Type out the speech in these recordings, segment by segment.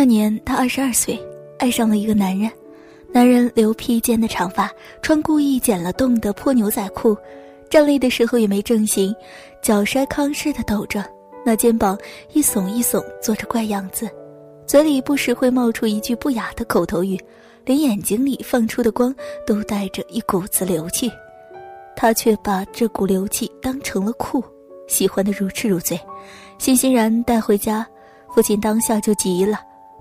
那年她二十二岁，爱上了一个男人。男人留披肩的长发，穿故意剪了洞的破牛仔裤，站立的时候也没正形，脚筛糠似的抖着，那肩膀一耸一耸，做着怪样子，嘴里不时会冒出一句不雅的口头语，连眼睛里放出的光都带着一股子流气，他却把这股流气当成了酷，喜欢的如痴如醉，欣欣然带回家，父亲当下就急了，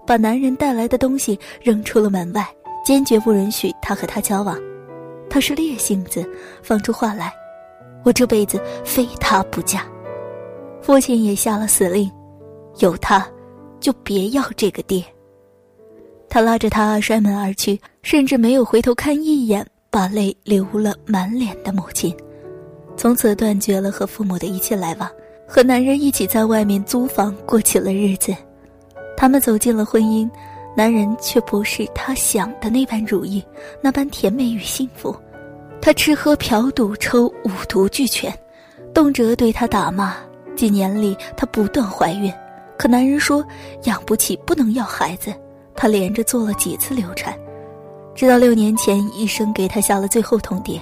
把男人带来的东西扔出了门外。坚决不允许他和她交往，他是烈性子，放出话来：“我这辈子非他不嫁。”父亲也下了死令：“有他，就别要这个爹。”他拉着她摔门而去，甚至没有回头看一眼，把泪流了满脸的母亲，从此断绝了和父母的一切来往，和男人一起在外面租房过起了日子。他们走进了婚姻。男人却不是他想的那般如意，那般甜美与幸福。他吃喝嫖赌抽五毒俱全，动辄对他打骂。几年里，她不断怀孕，可男人说养不起，不能要孩子。他连着做了几次流产，直到六年前，医生给他下了最后通牒：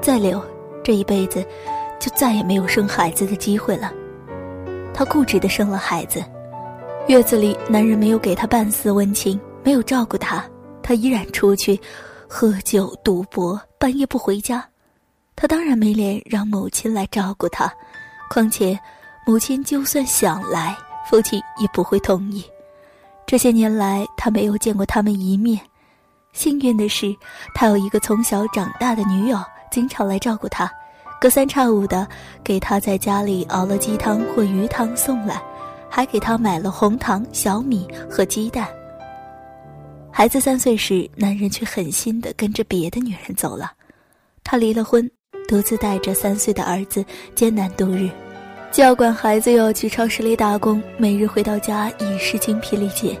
再留，这一辈子就再也没有生孩子的机会了。他固执的生了孩子。月子里，男人没有给她半丝温情，没有照顾她，他依然出去喝酒赌博，半夜不回家。他当然没脸让母亲来照顾他，况且母亲就算想来，父亲也不会同意。这些年来，他没有见过他们一面。幸运的是，他有一个从小长大的女友，经常来照顾他，隔三差五的给他在家里熬了鸡汤或鱼汤送来。还给他买了红糖、小米和鸡蛋。孩子三岁时，男人却狠心的跟着别的女人走了。他离了婚，独自带着三岁的儿子艰难度日，既要管孩子，要去超市里打工。每日回到家已是精疲力竭。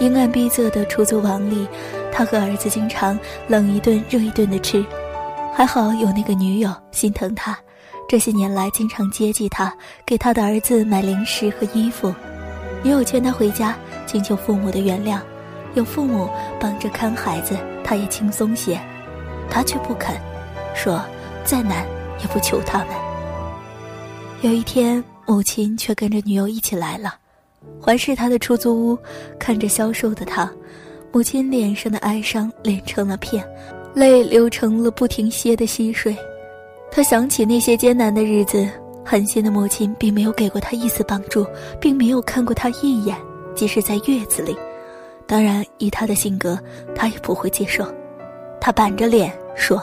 阴暗逼仄的出租房里，他和儿子经常冷一顿热一顿的吃。还好有那个女友心疼他。这些年来，经常接济他，给他的儿子买零食和衣服。女友劝他回家，请求父母的原谅，有父母帮着看孩子，他也轻松些。他却不肯，说再难也不求他们。有一天，母亲却跟着女友一起来了，环视他的出租屋，看着消瘦的他，母亲脸上的哀伤连成了片，泪流成了不停歇的溪水。他想起那些艰难的日子，狠心的母亲并没有给过他一丝帮助，并没有看过他一眼，即使在月子里。当然，以他的性格，他也不会接受。他板着脸说：“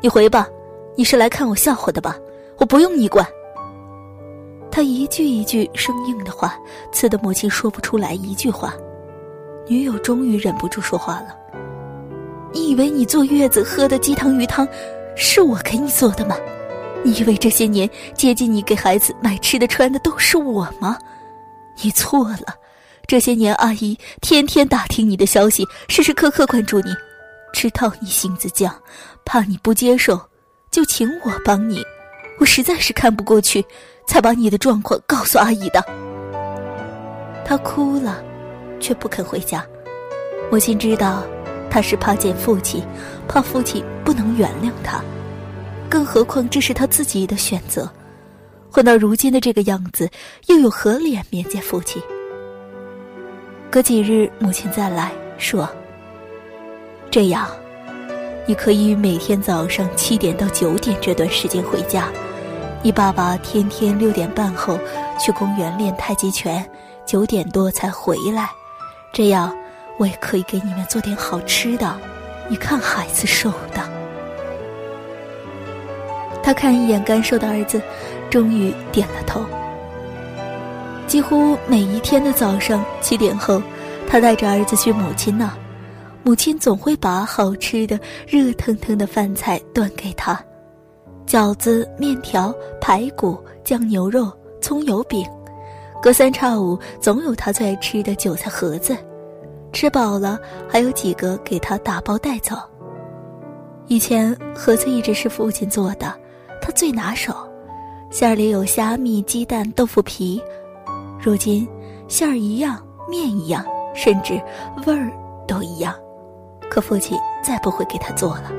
你回吧，你是来看我笑话的吧？我不用你管。”他一句一句生硬的话，刺得母亲说不出来一句话。女友终于忍不住说话了：“你以为你坐月子喝的鸡汤鱼汤？”是我给你做的吗？你以为这些年接近你给孩子买吃的穿的都是我吗？你错了，这些年阿姨天天打听你的消息，时时刻刻关注你，知道你性子犟，怕你不接受，就请我帮你。我实在是看不过去，才把你的状况告诉阿姨的。他哭了，却不肯回家。母亲知道。他是怕见父亲，怕父亲不能原谅他，更何况这是他自己的选择。混到如今的这个样子，又有何脸面见父亲？隔几日，母亲再来说：“这样，你可以每天早上七点到九点这段时间回家。你爸爸天天六点半后去公园练太极拳，九点多才回来。这样。”我也可以给你们做点好吃的，你看孩子瘦的。他看一眼干瘦的儿子，终于点了头。几乎每一天的早上七点后，他带着儿子去母亲那，母亲总会把好吃的热腾腾的饭菜端给他：饺子、面条、排骨、酱牛肉、葱油饼，隔三差五总有他最爱吃的韭菜盒子。吃饱了，还有几个给他打包带走。以前盒子一直是父亲做的，他最拿手，馅儿里有虾米、鸡蛋、豆腐皮。如今馅儿一样，面一样，甚至味儿都一样。可父亲再不会给他做了。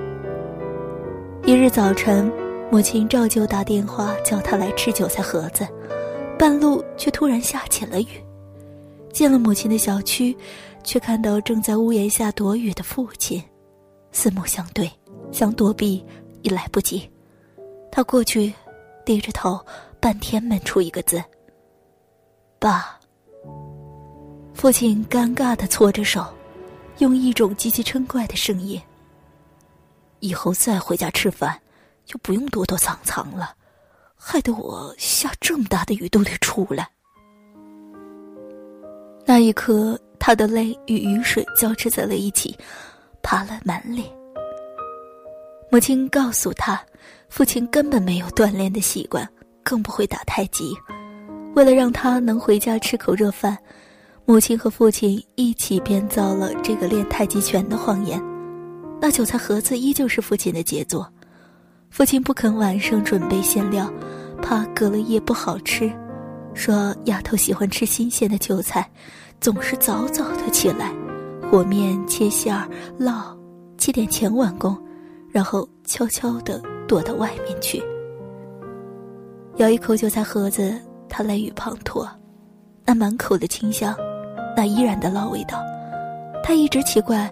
一日早晨，母亲照旧打电话叫他来吃韭菜盒子，半路却突然下起了雨。进了母亲的小区，却看到正在屋檐下躲雨的父亲，四目相对，想躲避已来不及。他过去，低着头，半天闷出一个字：“爸。”父亲尴尬的搓着手。用一种极其嗔怪的声音：“以后再回家吃饭，就不用躲躲藏藏了，害得我下这么大的雨都得出来。”那一刻，他的泪与雨水交织在了一起，爬了满脸。母亲告诉他，父亲根本没有锻炼的习惯，更不会打太极。为了让他能回家吃口热饭。母亲和父亲一起编造了这个练太极拳的谎言，那韭菜盒子依旧是父亲的杰作。父亲不肯晚上准备馅料，怕隔了夜不好吃，说丫头喜欢吃新鲜的韭菜，总是早早的起来，和面切馅儿烙，七点前完工，然后悄悄的躲到外面去。咬一口韭菜盒子，他泪雨滂沱，那满口的清香。那依然的老味道，他一直奇怪，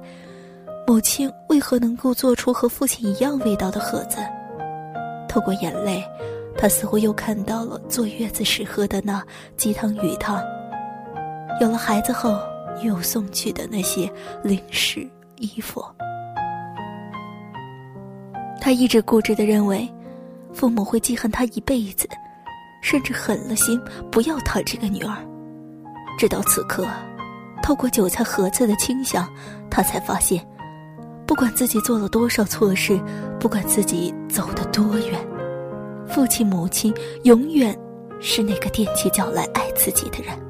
母亲为何能够做出和父亲一样味道的盒子。透过眼泪，他似乎又看到了坐月子时喝的那鸡汤鱼汤。有了孩子后，又送去的那些零食、衣服。他一直固执的认为，父母会记恨他一辈子，甚至狠了心不要他这个女儿。直到此刻。透过韭菜盒子的清香，他才发现，不管自己做了多少错事，不管自己走得多远，父亲母亲永远是那个踮起脚来爱自己的人。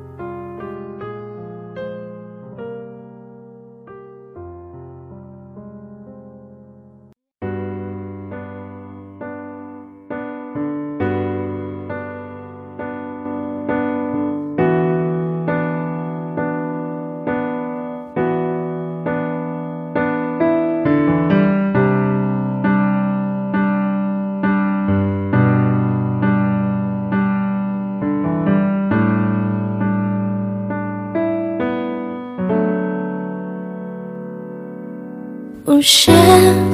无限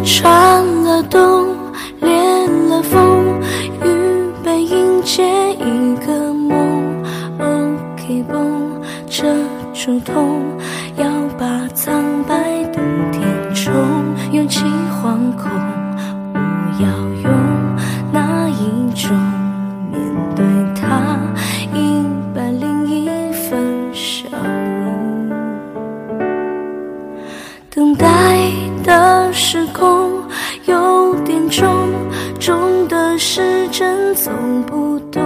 穿了冬，裂了缝，预备迎接一个梦。OK，绷遮住痛，要把苍白的填充，勇气惶恐，不要用哪一种面对它，一百零一分笑容，等待。的时空有点重，重的时针走不动，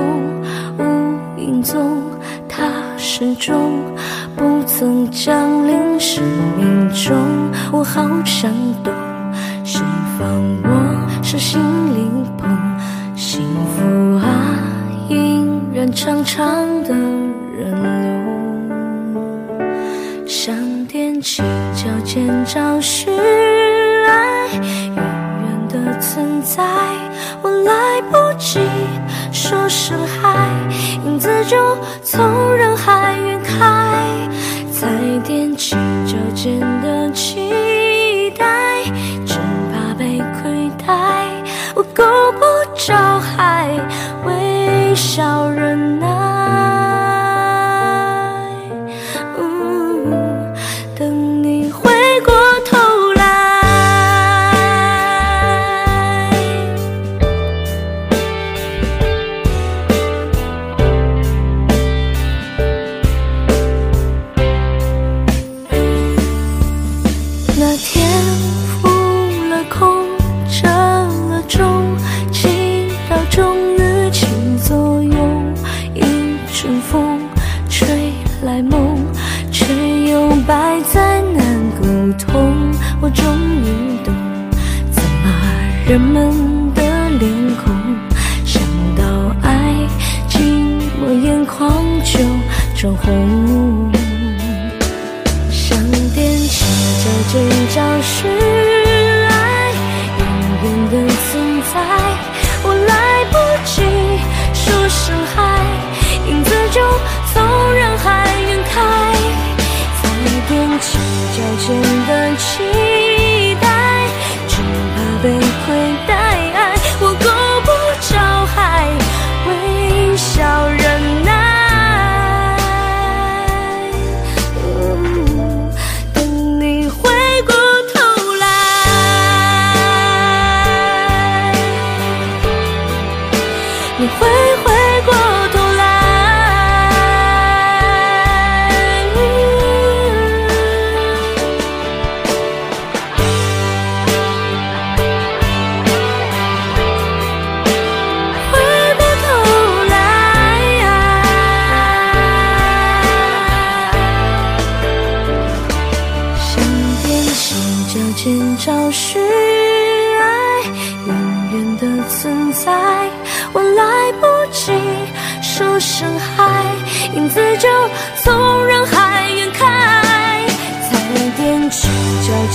无影踪，它始终不曾降临生命中。我好想懂，谁放我手心里捧？幸福啊，隐然长长的人流，想踮起脚尖找寻。在，我来不及说声嗨，影子就从人海晕开，才踮起人们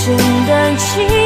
简单情。